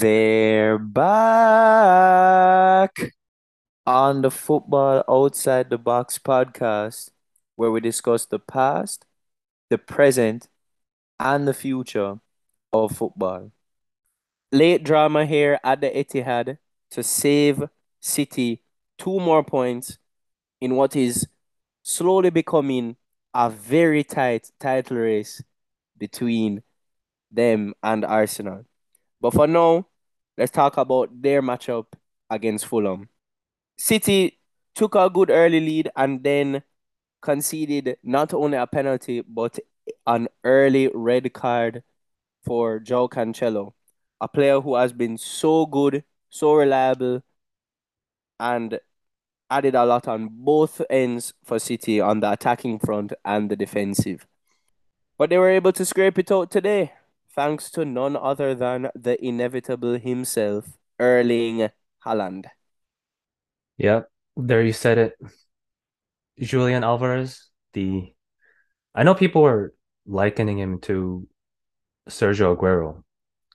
They're back on the Football Outside the Box podcast, where we discuss the past, the present, and the future of football. Late drama here at the Etihad to save City two more points in what is slowly becoming a very tight title race between them and Arsenal. But for now, let's talk about their matchup against Fulham. City took a good early lead and then conceded not only a penalty but an early red card for Joe Cancelo, a player who has been so good, so reliable, and added a lot on both ends for City on the attacking front and the defensive. But they were able to scrape it out today, thanks to none other than the inevitable himself, Erling Haaland. Yeah, there you said it. Julian Alvarez, the I know people were likening him to Sergio Aguero,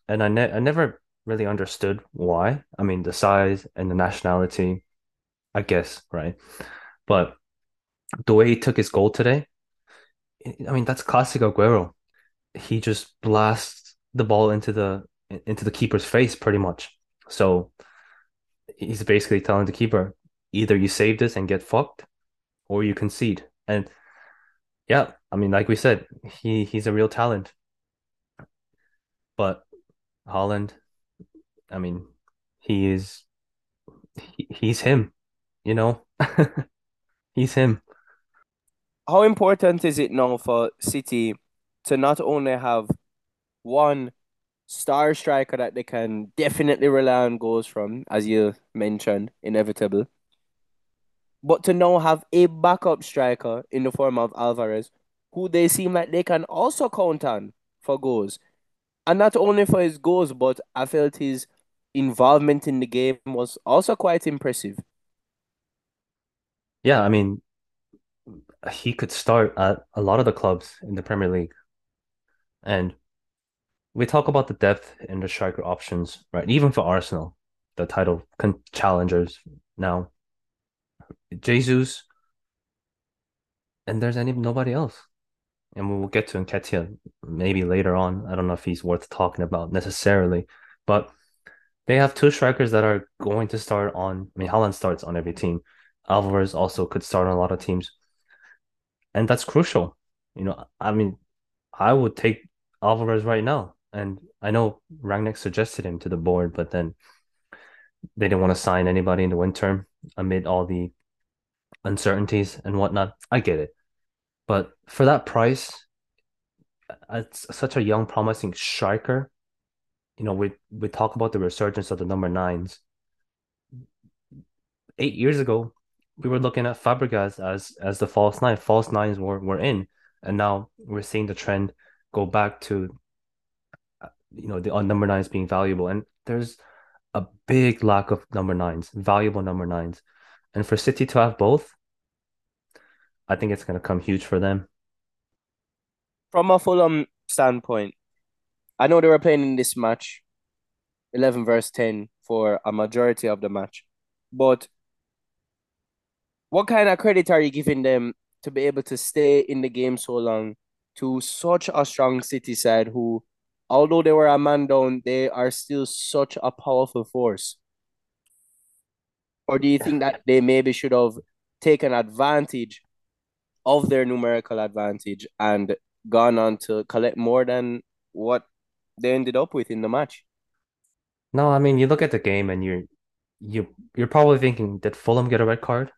and I, ne I never really understood why. I mean, the size and the nationality, I guess, right? But the way he took his goal today, I mean, that's classic Aguero. He just blasts the ball into the into the keeper's face pretty much. So he's basically telling the keeper, either you save this and get fucked, or you concede. And yeah, I mean, like we said, he he's a real talent. But Haaland, I mean, he is he, he's him, you know? he's him. How important is it now for City to not only have one star striker that they can definitely rely on goals from, as you mentioned, inevitable, but to now have a backup striker in the form of Alvarez, who they seem like they can also count on for goals. And not only for his goals, but I felt his involvement in the game was also quite impressive. Yeah, I mean, he could start at a lot of the clubs in the Premier League. And we talk about the depth in the striker options, right? Even for Arsenal, the title challengers now. Jesus, and there's any nobody else. And we will get to Nketiah maybe later on. I don't know if he's worth talking about necessarily, but they have two strikers that are going to start on. I mean, Haaland starts on every team. Alvarez also could start on a lot of teams, and that's crucial. You know, I mean, I would take Alvarez right now, and I know Rangnick suggested him to the board, but then they didn't want to sign anybody in the winter amid all the uncertainties and whatnot. I get it. But for that price, uh, it's such a young, promising striker. You know, we we talk about the resurgence of the number nines. Eight years ago, we were looking at Fabregas as as the false nine. False nines were, were in, and now we're seeing the trend go back to uh, you know the on number nines being valuable. And there's a big lack of number nines, valuable number nines. And for City to have both, I think it's going to come huge for them. From a Fulham standpoint, I know they were playing in this match 11 verse 10 for a majority of the match, but what kind of credit are you giving them to be able to stay in the game so long to such a strong City side who, although they were a man down, they are still such a powerful force? Or do you think that they maybe should have taken advantage of their numerical advantage and gone on to collect more than what they ended up with in the match. No, I mean you look at the game and you're you you're probably thinking, did Fulham get a red card?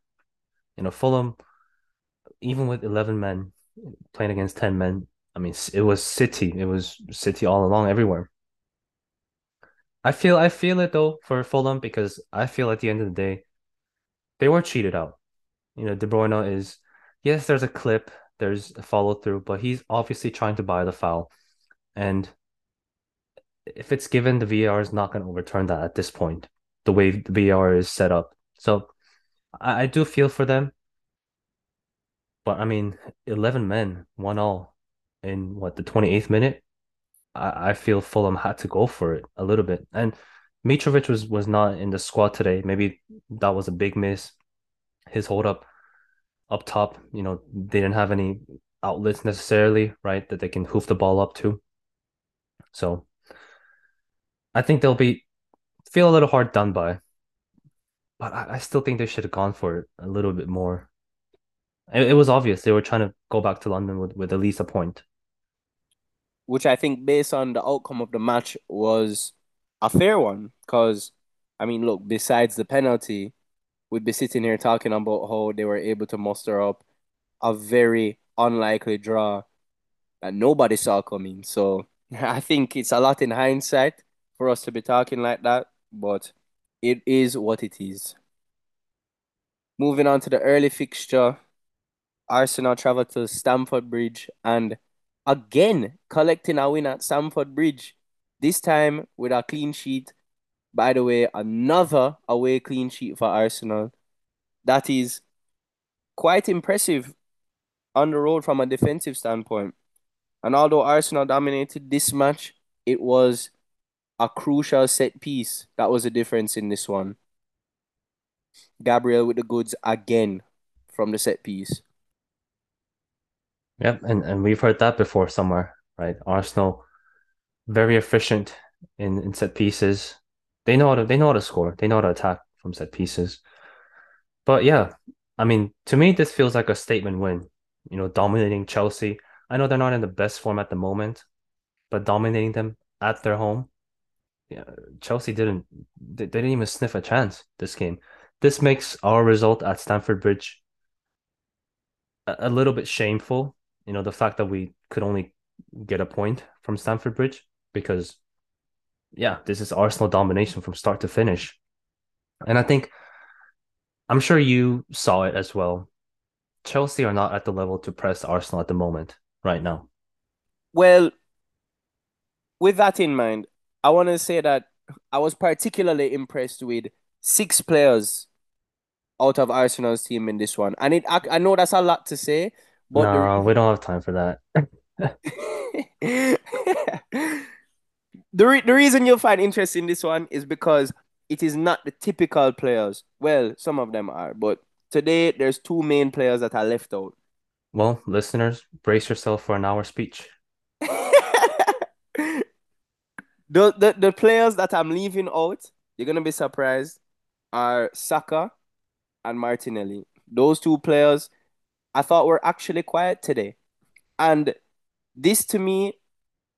You know, Fulham, even with eleven men playing against ten men, I mean it was City. It was City all along everywhere. I feel I feel it though for Fulham because I feel at the end of the day, they were cheated out. You know, De Bruyne is yes, there's a clip, there's a follow through, but he's obviously trying to buy the foul. And if it's given, the VAR is not going to overturn that at this point, the way the VAR is set up. So I, I do feel for them. But I mean, 11 men, one all in what, the 28th minute? I, I feel Fulham had to go for it a little bit. And Mitrovic was was not in the squad today. Maybe that was a big miss. His hold up up top, you know, they didn't have any outlets necessarily, right, that they can hoof the ball up to. So I think they'll be feel a little hard done by. But I, I still think they should have gone for it a little bit more. It, it was obvious they were trying to go back to London with, with at least a point. Which I think, based on the outcome of the match, was a fair one. Because, I mean, look, besides the penalty, we'd be sitting here talking about how they were able to muster up a very unlikely draw that nobody saw coming. So I think it's a lot in hindsight for us to be talking like that, but it is what it is. Moving on to the early fixture, Arsenal travel to Stamford Bridge and again collecting a win at Stamford Bridge. This time with a clean sheet. By the way, another away clean sheet for Arsenal. That is quite impressive on the road from a defensive standpoint. And although Arsenal dominated this match, it was a crucial set piece that was the difference in this one. Gabriel with the goods again from the set piece. Yep, and, and we've heard that before somewhere, right? Arsenal very efficient in, in set pieces. They know how to they know how to score. They know how to attack from set pieces. But yeah, I mean, to me, this feels like a statement win. You know, dominating Chelsea. I know they're not in the best form at the moment, but dominating them at their home. Yeah, Chelsea didn't they, didn't even sniff a chance this game. This makes our result at Stamford Bridge a, a little bit shameful. You know, the fact that we could only get a point from Stamford Bridge because yeah, this is Arsenal domination from start to finish. And I think I'm sure you saw it as well. Chelsea are not at the level to press Arsenal at the moment, right now. Well, with that in mind, I want to say that I was particularly impressed with six players out of Arsenal's team in this one. And it I, I know that's a lot to say, no, we don't have time for that. the re- the reason you'll find interest in this one is because it is not the typical players. Well, some of them are, but today there's two main players that are left out. Well, listeners, brace yourself for an hour speech. the, the the players that I'm leaving out, you're gonna be surprised, are Saka and Martinelli. Those two players I thought were actually quiet today. And this to me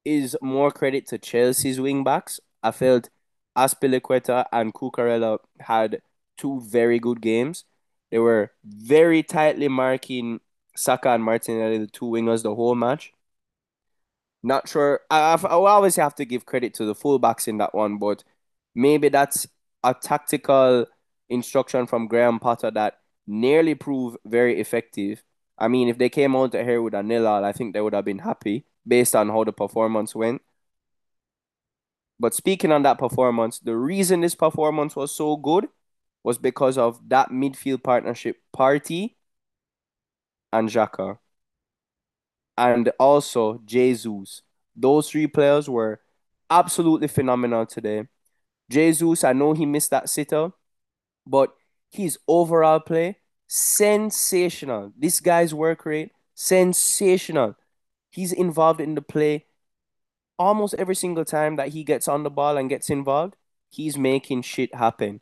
is more credit to Chelsea's wing backs. I felt Azpilicueta and Cucurella had two very good games. They were very tightly marking Saka and Martinelli, the two wingers, the whole match. Not sure. I, I obviously have to give credit to the fullbacks in that one, but maybe that's a tactical instruction from Graham Potter that nearly prove very effective. I mean, if they came out here with a nil all, I think they would have been happy based on how the performance went. But speaking on that performance, the reason this performance was so good was because of that midfield partnership, Partey and Xhaka. And also Jesus. Those three players were absolutely phenomenal today. Jesus, I know he missed that sitter, but his overall play, sensational. This guy's work rate, sensational. He's involved in the play almost every single time that he gets on the ball and gets involved. He's making shit happen.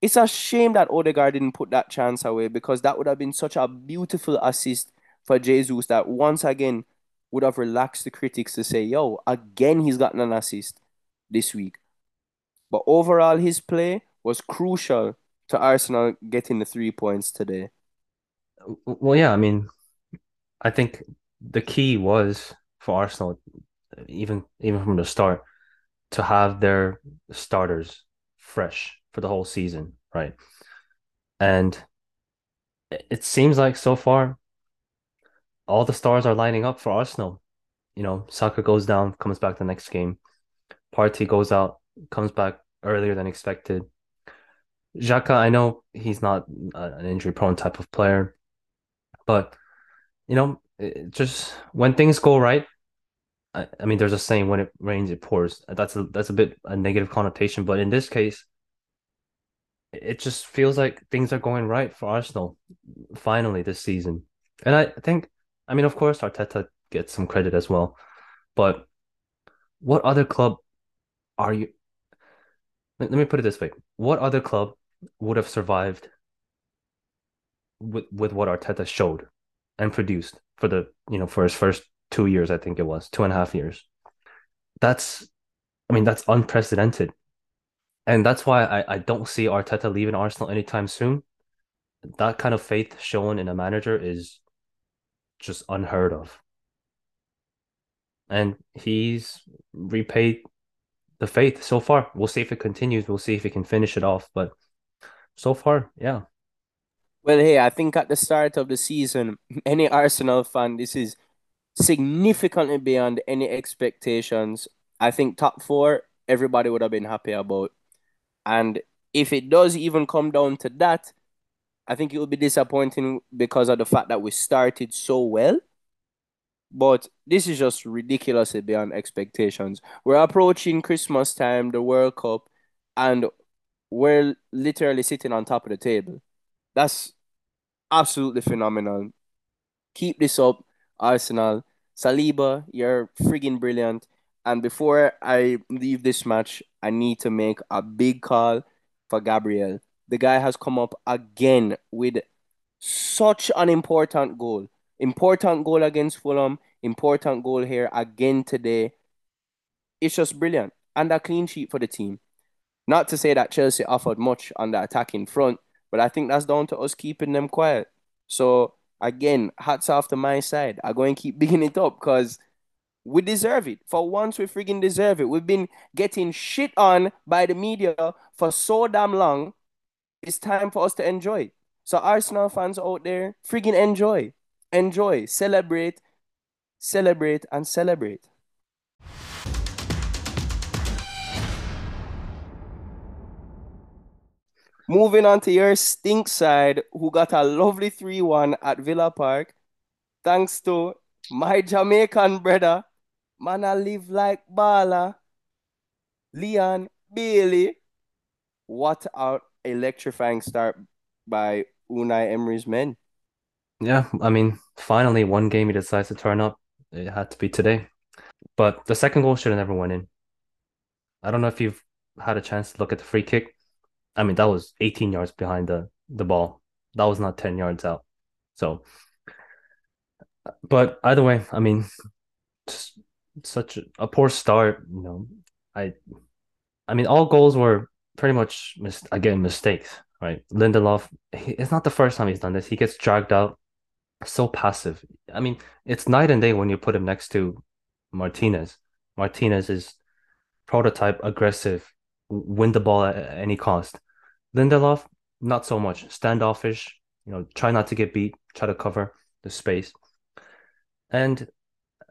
It's a shame that Odegaard didn't put that chance away because that would have been such a beautiful assist for Jesus that once again would have relaxed the critics to say, yo, again he's gotten an assist this week. But overall, his play was crucial to Arsenal getting the three points today. Well, yeah, I mean, I think the key was for Arsenal, even even from the start, to have their starters fresh for the whole season, right? And it seems like so far all the stars are lining up for Arsenal. You know, Saka goes down, comes back the next game. Partey goes out, comes back earlier than expected. Xhaka, I know he's not uh, an injury prone type of player, but you know, just when things go right, I, I mean, there's a saying when it rains, it pours. That's a that's a bit a negative connotation, but in this case, it just feels like things are going right for Arsenal finally this season. And I think, I mean, of course, Arteta gets some credit as well, but what other club are you? Let, let me put it this way: What other club would have survived with with what Arteta showed and produced for the you know for his first two years? I think it was two and a half years. That's, I mean, that's unprecedented, and that's why I I don't see Arteta leaving Arsenal anytime soon. That kind of faith shown in a manager is just unheard of. And he's repaid the faith so far. We'll see if it continues. We'll see if he can finish it off. But so far, yeah. Well, hey, I think at the start of the season, any Arsenal fan, this is significantly beyond any expectations. I think top four, everybody would have been happy about. And if it does even come down to that, I think it will be disappointing because of the fact that we started so well. But this is just ridiculously beyond expectations. We're approaching Christmas time, the World Cup, and we're literally sitting on top of the table. That's absolutely phenomenal. Keep this up, Arsenal. Saliba, you're friggin' brilliant. And before I leave this match, I need to make a big call for Gabriel. The guy has come up again with such an important goal. Important goal against Fulham, important goal here again today. It's just brilliant. And a clean sheet for the team. Not to say that Chelsea offered much on the attacking front, but I think that's down to us keeping them quiet. So again, hats off to my side. I'm going to keep bigging it up because we deserve it. For once, we friggin' deserve it. We've been getting shit on by the media for so damn long. It's time for us to enjoy. So Arsenal fans out there, friggin' enjoy. Enjoy. Celebrate. Celebrate and celebrate. Moving on to your stink side, who got a lovely 3-1 at Villa Park, thanks to my Jamaican brother, man, I live like Bala, Leon Bailey. What a electrifying start by Unai Emery's men. Yeah, I mean, finally one game he decides to turn up. It had to be today. But the second goal should have never went in. I don't know if you've had a chance to look at the free kick. I mean, that was 18 yards behind the the ball. That was not 10 yards out. So, but either way, I mean, such a, a poor start. You know, I, I mean, all goals were pretty much mis- again mistakes. Right, Lindelof. He, it's not the first time he's done this. He gets dragged out, so passive. I mean, it's night and day when you put him next to Martinez. Martinez is prototype aggressive, win the ball at any cost. Lindelof, not so much. Standoffish, you know, try not to get beat, try to cover the space. And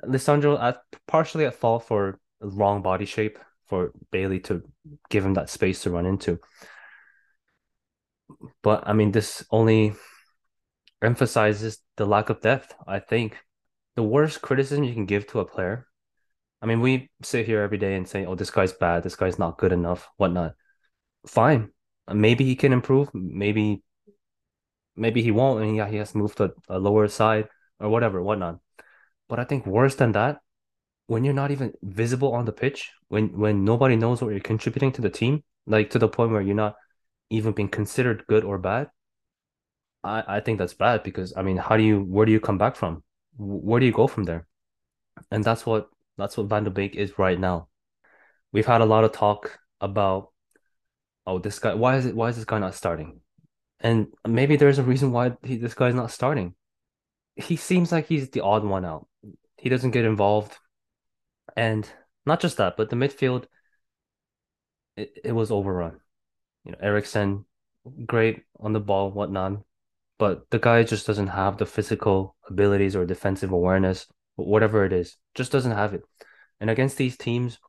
Lisandro at partially at fault for wrong body shape for Bailey to give him that space to run into. But I mean, this only emphasizes the lack of depth. I think the worst criticism you can give to a player. I mean, we sit here every day and say, "Oh, this guy's bad. This guy's not good enough. Whatnot." Fine, maybe he can improve. Maybe, maybe he won't, and yeah, he has moved to a lower side or whatever, whatnot. But I think worse than that, when you're not even visible on the pitch, when when nobody knows what you're contributing to the team, like to the point where you're not even being considered good or bad, I, I think that's bad because I mean, how do you where do you come back from? Where do you go from there? And that's what that's what Van de Beek is right now. We've had a lot of talk about oh this guy why is it why is this guy not starting? And maybe there's a reason why he, this guy's not starting. He seems like he's the odd one out. He doesn't get involved. And not just that, but the midfield it, it was overrun. You know, Eriksen, great on the ball, whatnot, but the guy just doesn't have the physical abilities or defensive awareness, whatever it is, just doesn't have it. And against these teams,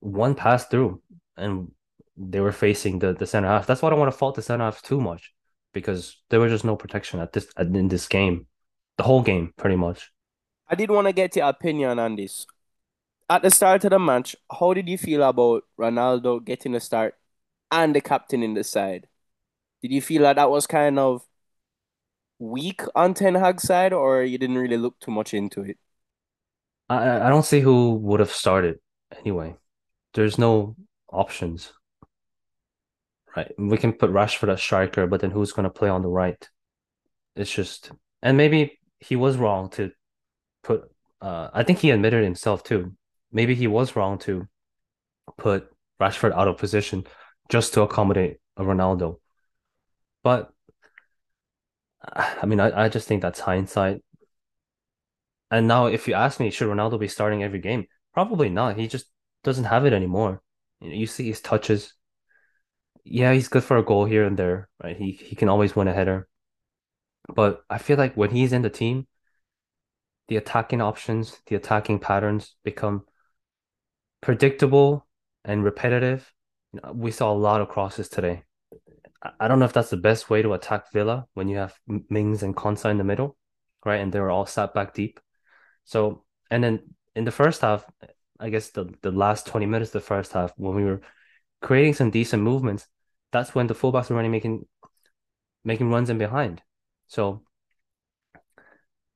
one pass through and they were facing the, the center half. That's why I don't want to fault the center half too much because there was just no protection at this in this game, the whole game pretty much. I did want to get your opinion on this. at the start of the match, how did you feel about Ronaldo getting a start and the captain in the side? Did you feel that that was kind of weak on Ten Hag's side, or you didn't really look too much into it? I I don't see who would have started anyway. There's no options, right? We can put Rashford as striker, but then who's going to play on the right? It's just, and maybe he was wrong to put. Uh, I think he admitted himself too. Maybe he was wrong to put Rashford out of position just to accommodate a Ronaldo. But I mean, I, I just think that's hindsight. And now, if you ask me, should Ronaldo be starting every game? Probably not. He just doesn't have it anymore. You know, you see his touches. Yeah, he's good for a goal here and there, right? He he can always win a header. But I feel like when he's in the team, the attacking options, the attacking patterns become predictable and repetitive. You know, we saw a lot of crosses today. I don't know if that's the best way to attack Villa when you have Mings and Konsa in the middle, right? And they were all sat back deep. So, and then in the first half, I guess the, the last 20 minutes the first half, when we were creating some decent movements, that's when the fullbacks were running making making runs in behind. So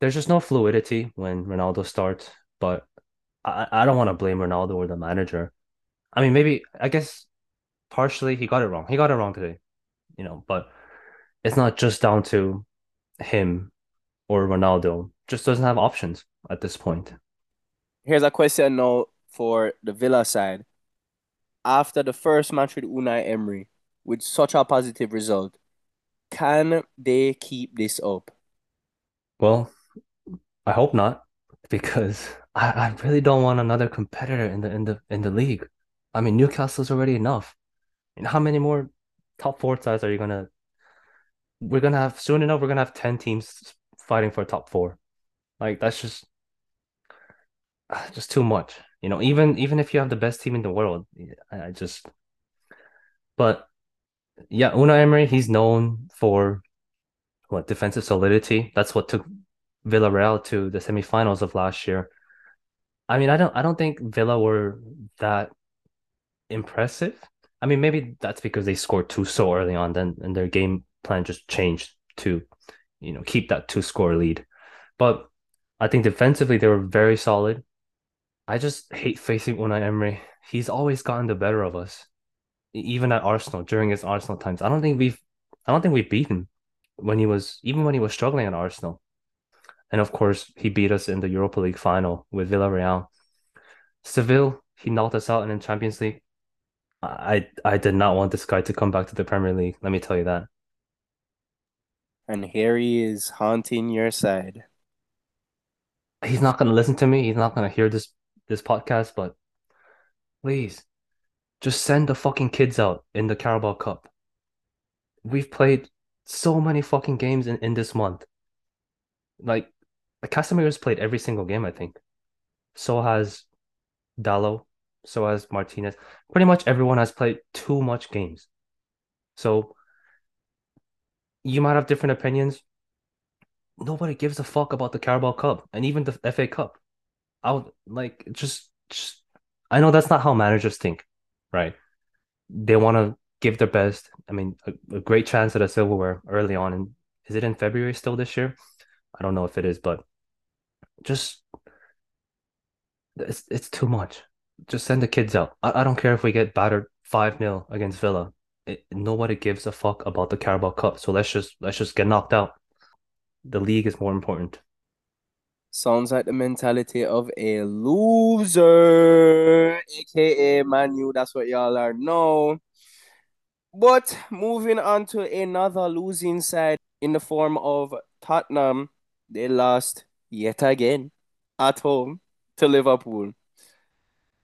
there's just no fluidity when Ronaldo starts, but I, I don't want to blame Ronaldo or the manager. I mean, maybe I guess partially he got it wrong. He got it wrong today, you know, but it's not just down to him or Ronaldo. Just doesn't have options at this point. Here's a question now for the Villa side. After the first match with Unai Emery, with such a positive result, can they keep this up? Well, I hope not, because I, I really don't want another competitor in the in the in the league. I mean, Newcastle's already enough. And how many more top four sides are you gonna? We're gonna have soon enough. We're gonna have ten teams fighting for top four. Like that's just just too much. You know, even even if you have the best team in the world, I, just. But yeah, Unai Emery, he's known for what defensive solidity. That's what took Villarreal to the semifinals of last year. I mean, I don't I don't think Villa were that impressive. I mean, maybe that's because they scored two so early on, then and their game plan just changed to, you know, keep that two score lead. But I think defensively they were very solid. I just hate facing Unai Emery. He's always gotten the better of us, even at Arsenal during his Arsenal times. I don't think we've, I don't think we beat him when he was even when he was struggling at Arsenal. And of course, he beat us in the Europa League final with Villarreal. Seville, he knocked us out in the Champions League. I I did not want this guy to come back to the Premier League. Let me tell you that. And here he is haunting your side. He's not going to listen to me. He's not going to hear this this podcast, but please just send the fucking kids out in the Carabao Cup. We've played so many fucking games in, in this month. Like, Casemiro's played every single game, I think. So has Dalot. So has Martinez. Pretty much everyone has played too much games. So you might have different opinions. Nobody gives a fuck about the Carabao Cup and even the FA Cup. I would like just, just I know that's not how managers think, right? They want to give their best. I mean, a, a great chance at a silverware early on. And is it in February still this year? I don't know if it is, but just it's it's too much. Just send the kids out. I, I don't care if we get battered 5 0 against Villa. It, nobody gives a fuck about the Carabao Cup. So let's just let's just get knocked out. The league is more important. Sounds like the mentality of a loser, aka Manu. That's what y'all are now. But moving on to another losing side in the form of Tottenham, they lost yet again at home to Liverpool.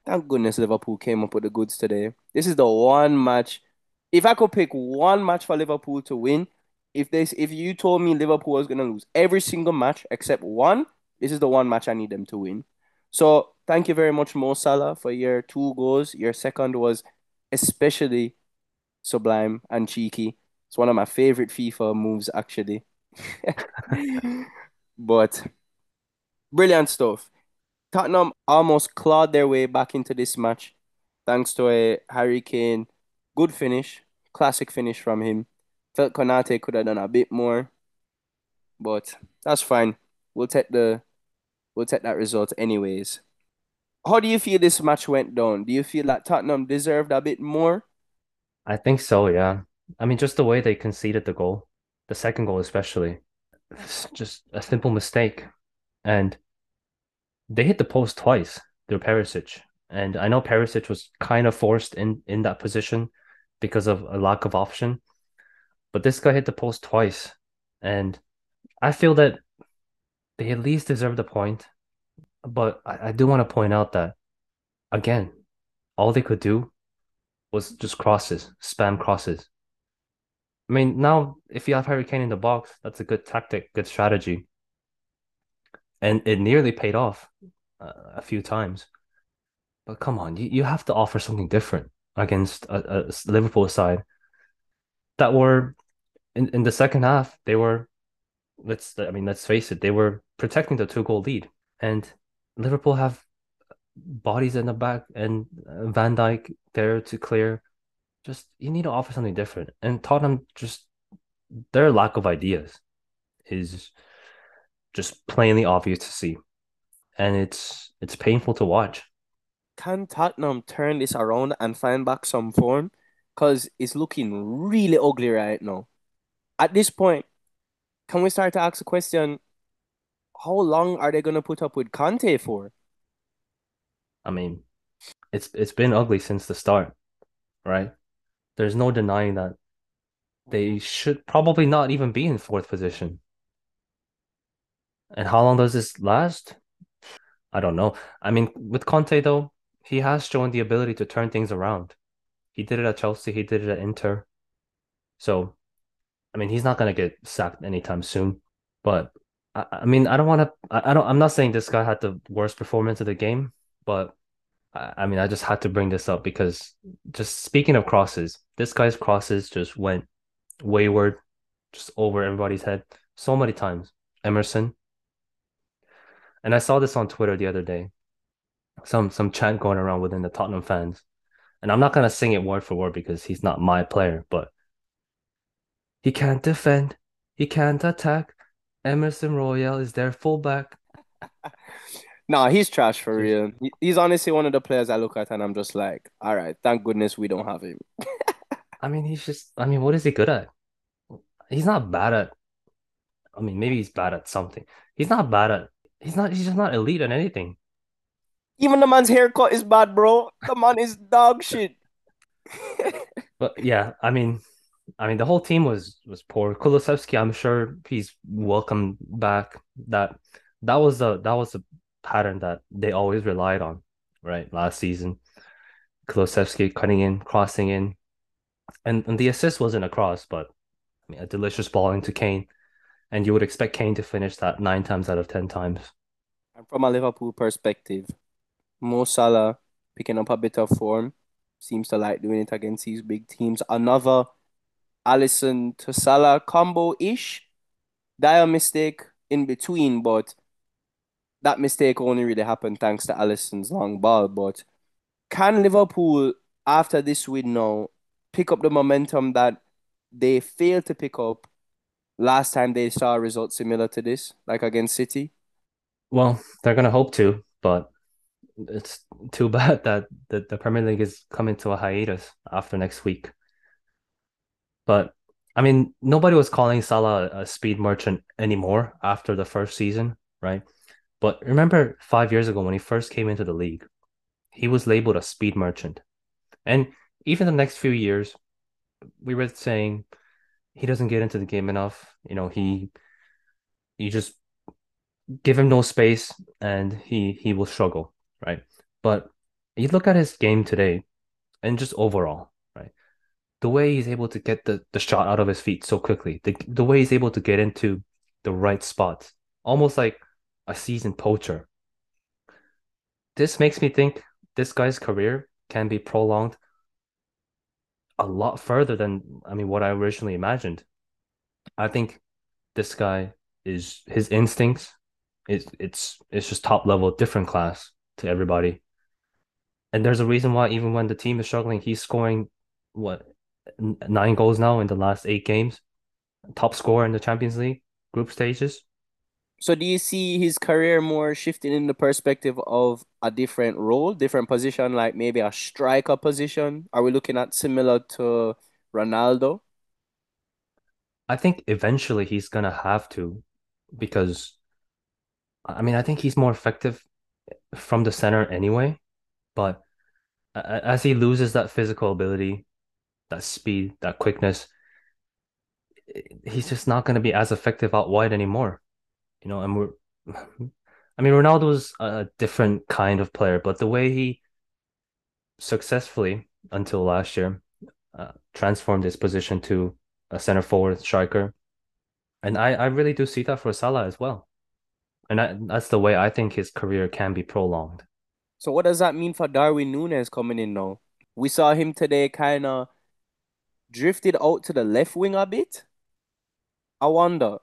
Thank goodness Liverpool came up with the goods today. This is the one match. If I could pick one match for Liverpool to win, if this if you told me Liverpool was gonna lose every single match except one, this is the one match I need them to win. So thank you very much, Mo Salah, for your two goals. Your second was especially sublime and cheeky. It's one of my favorite FIFA moves, actually. but brilliant stuff. Tottenham almost clawed their way back into this match thanks to a Harry Kane good finish, classic finish from him. Felt Konate could have done a bit more, but that's fine. We'll take the we'll take that result anyways. How do you feel this match went down? Do you feel that Tottenham deserved a bit more? I think so, yeah. I mean, just the way they conceded the goal, the second goal especially, it's just a simple mistake. And they hit the post twice through Perisic. And I know Perisic was kind of forced in in that position because of a lack of option. But this guy hit the post twice. And I feel that they at least deserve the point. But I, I do want to point out that again, all they could do was just crosses, spam crosses. I mean, now if you have Harry Kane in the box, that's a good tactic, good strategy. And it nearly paid off uh, a few times. But come on, you, you have to offer something different against a, a Liverpool side that were in, in the second half, they were let's I mean, let's face it, they were protecting the two goal lead. And Liverpool have bodies in the back and uh, Van Dijk there to clear. Just you need to offer something different. And Tottenham just their lack of ideas is just plainly obvious to see. And it's it's painful to watch. Can Tottenham turn this around and find back some form? Because it's looking really ugly right now. At this point, can we start to ask the question how long are they going to put up with Conte for? I mean, it's it's been ugly since the start, right? There's no denying that they should probably not even be in fourth position. And how long does this last? I don't know. I mean, with Conte though, he has shown the ability to turn things around. He did it at Chelsea, he did it at Inter. So, I mean, he's not gonna get sacked anytime soon. But I, I mean, I don't want to. I, I don't. I'm not saying this guy had the worst performance of the game, but I, I mean, I just had to bring this up because just speaking of crosses, this guy's crosses just went wayward, just over everybody's head so many times. Emerson, and I saw this on Twitter the other day. Some some chant going around within the Tottenham fans. And I'm not gonna sing it word for word because he's not my player, but he can't defend, he can't attack. Emerson Royal is their fullback. Nah, he's trash for real. He's honestly one of the players I look at and I'm just like, all right, thank goodness we don't have him. I mean, he's just I mean, what is he good at? He's not bad at I mean, maybe he's bad at something. He's not bad at he's not he's just not elite at anything. Even the man's haircut is bad, bro. The man is dog shit. but yeah, I mean, I mean, the whole team was was poor. Kulusevski, I'm sure he's welcome back. That that was the that was the pattern that they always relied on, right? Last season, Kulusevski cutting in, crossing in, and and the assist wasn't a cross, but I mean, a delicious ball into Kane, and you would expect Kane to finish that nine times out of ten times. And from a Liverpool perspective, Mo Salah picking up a bit of form, seems to like doing it against these big teams. Another Alisson to Salah combo ish. Dire mistake in between, but that mistake only really happened thanks to Alisson's long ball. But can Liverpool, after this win now, pick up the momentum that they failed to pick up last time they saw a result similar to this, like against City? Well, they're gonna hope to, but it's too bad that the, the Premier League is coming to a hiatus after next week. But I mean, nobody was calling Salah a speed merchant anymore after the first season, right? But remember five years ago when he first came into the league, he was labeled a speed merchant. And even the next few years, we were saying he doesn't get into the game enough. You know, he you just give him no space and he he will struggle, right? But you look at his game today and just overall? The way he's able to get the, the shot out of his feet so quickly, the, the way he's able to get into the right spots, almost like a seasoned poacher. This makes me think this guy's career can be prolonged a lot further than I mean what I originally imagined. I think this guy is his instincts It's it's it's just top level, different class to everybody. And there's a reason why even when the team is struggling, he's scoring what nine goals now in the last eight games. Top scorer in the Champions League group stages. So do you see his career more shifting in the perspective of a different role, different position, like maybe a striker position? Are we looking at similar to Ronaldo? I think eventually he's gonna have to because I mean I think he's more effective from the center anyway, but uh, as he loses that physical ability, that speed, that quickness, he's just not going to be as effective out wide anymore. You know, and we're, I mean, Ronaldo's a different kind of player, but the way he successfully, until last year, uh, transformed his position to a center forward striker. And I, I really do see that for Salah as well. And I, that's the way I think his career can be prolonged. So what does that mean for Darwin Núñez coming in now? We saw him today kind of drifted out to the left wing a bit. I wonder,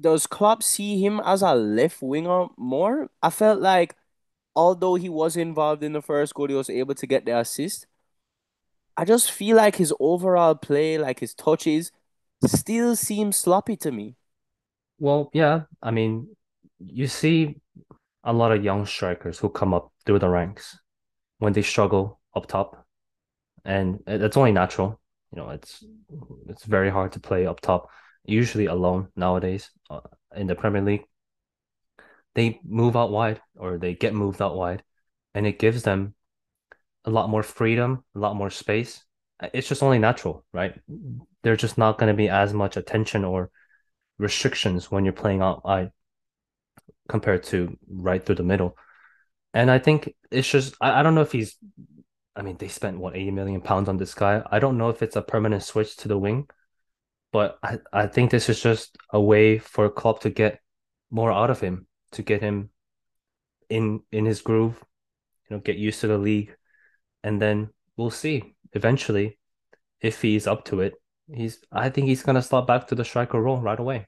does Klopp see him as a left winger more? I felt like although he was involved in the first goal, he was able to get the assist. I just feel like his overall play, like his touches, still seems sloppy to me. Well, yeah, I mean, you see a lot of young strikers who come up through the ranks when they struggle up top, and it's only natural. You know, it's it's very hard to play up top, usually alone nowadays uh, in the Premier League. They move out wide or they get moved out wide, and it gives them a lot more freedom, a lot more space. It's just only natural, right? There's just not going to be as much attention or restrictions when you're playing out wide compared to right through the middle. And I think it's just I, I don't know if he's I mean they spent what 80 million pounds on this guy. I don't know if it's a permanent switch to the wing, but I, I think this is just a way for Klopp to get more out of him, to get him in in his groove, you know, get used to the league. And then we'll see eventually if he's up to it. He's I think he's gonna slot back to the striker role right away.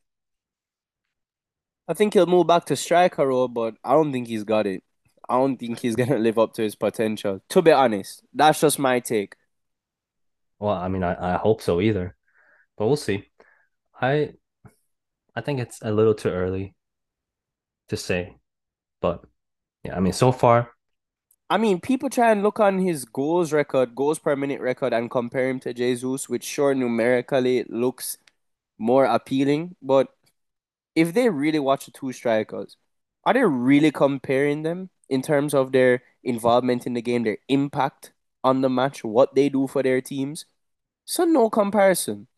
I think he'll move back to striker role, but I don't think he's got it. I don't think he's gonna live up to his potential. To be honest, that's just my take. Well, I mean, I, I hope so either, but we'll see. I I think it's a little too early to say, but yeah, I mean, so far. I mean, people try and look on his goals record, goals per minute record, and compare him to Jesus, which sure numerically looks more appealing, but if they really watch the two strikers, are they really comparing them in terms of their involvement in the game, their impact on the match, what they do for their teams? So no comparison.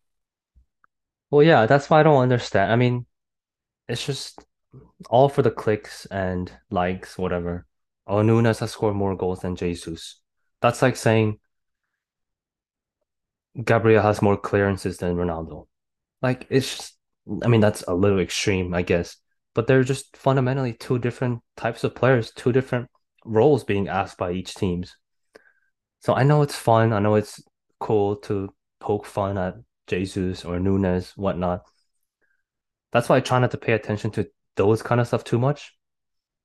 Well, yeah, that's why I don't understand. I mean, it's just all for the clicks and likes, whatever. Oh, Núñez has scored more goals than Jesus. That's like saying Gabriel has more clearances than Ronaldo. Like it's just I mean, that's a little extreme, I guess, but they're just fundamentally two different types of players, two different roles being asked by each teams. So I know it's fun. I know it's cool to poke fun at Jesus or Núñez, whatnot. That's why I try not to pay attention to those kind of stuff too much.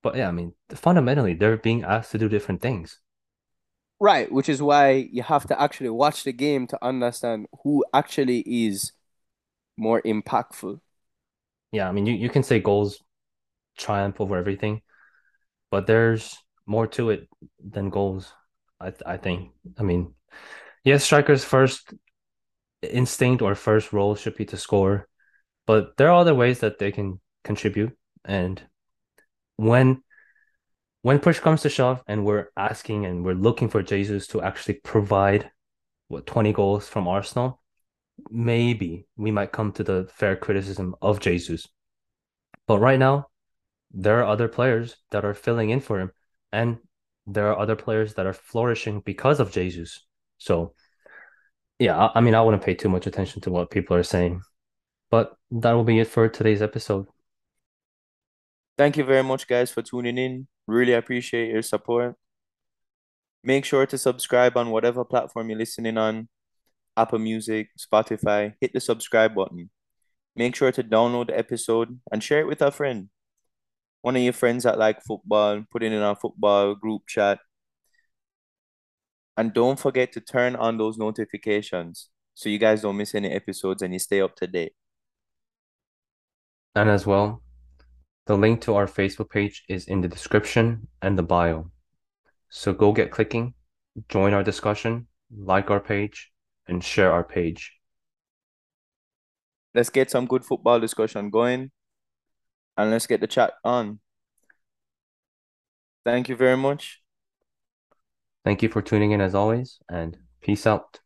But yeah, I mean, fundamentally, they're being asked to do different things. Right, which is why you have to actually watch the game to understand who actually is more impactful. Yeah, I mean, you, you can say goals triumph over everything, but there's more to it than goals. I I think. I mean, yes, strikers' first instinct or first role should be to score, but there are other ways that they can contribute. And when when push comes to shove, and we're asking and we're looking for Jesus to actually provide what 20 goals from Arsenal, maybe we might come to the fair criticism of Jesus. But right now, there are other players that are filling in for him, and there are other players that are flourishing because of Jesus. So, yeah, I mean, I wouldn't pay too much attention to what people are saying. But that will be it for today's episode. Thank you very much, guys, for tuning in. Really appreciate your support. Make sure to subscribe on whatever platform you're listening on. Apple Music, Spotify, hit the subscribe button. Make sure to download the episode and share it with a friend. one of your friends that like football, put it in our football group chat. And don't forget to turn on those notifications so you guys don't miss any episodes and you stay up to date. And as well, the link to our Facebook page is in the description and the bio. So go get clicking, join our discussion, like our page, and share our page. Let's get some good football discussion going and let's get the chat on. Thank you very much. Thank you for tuning in as always, and peace out.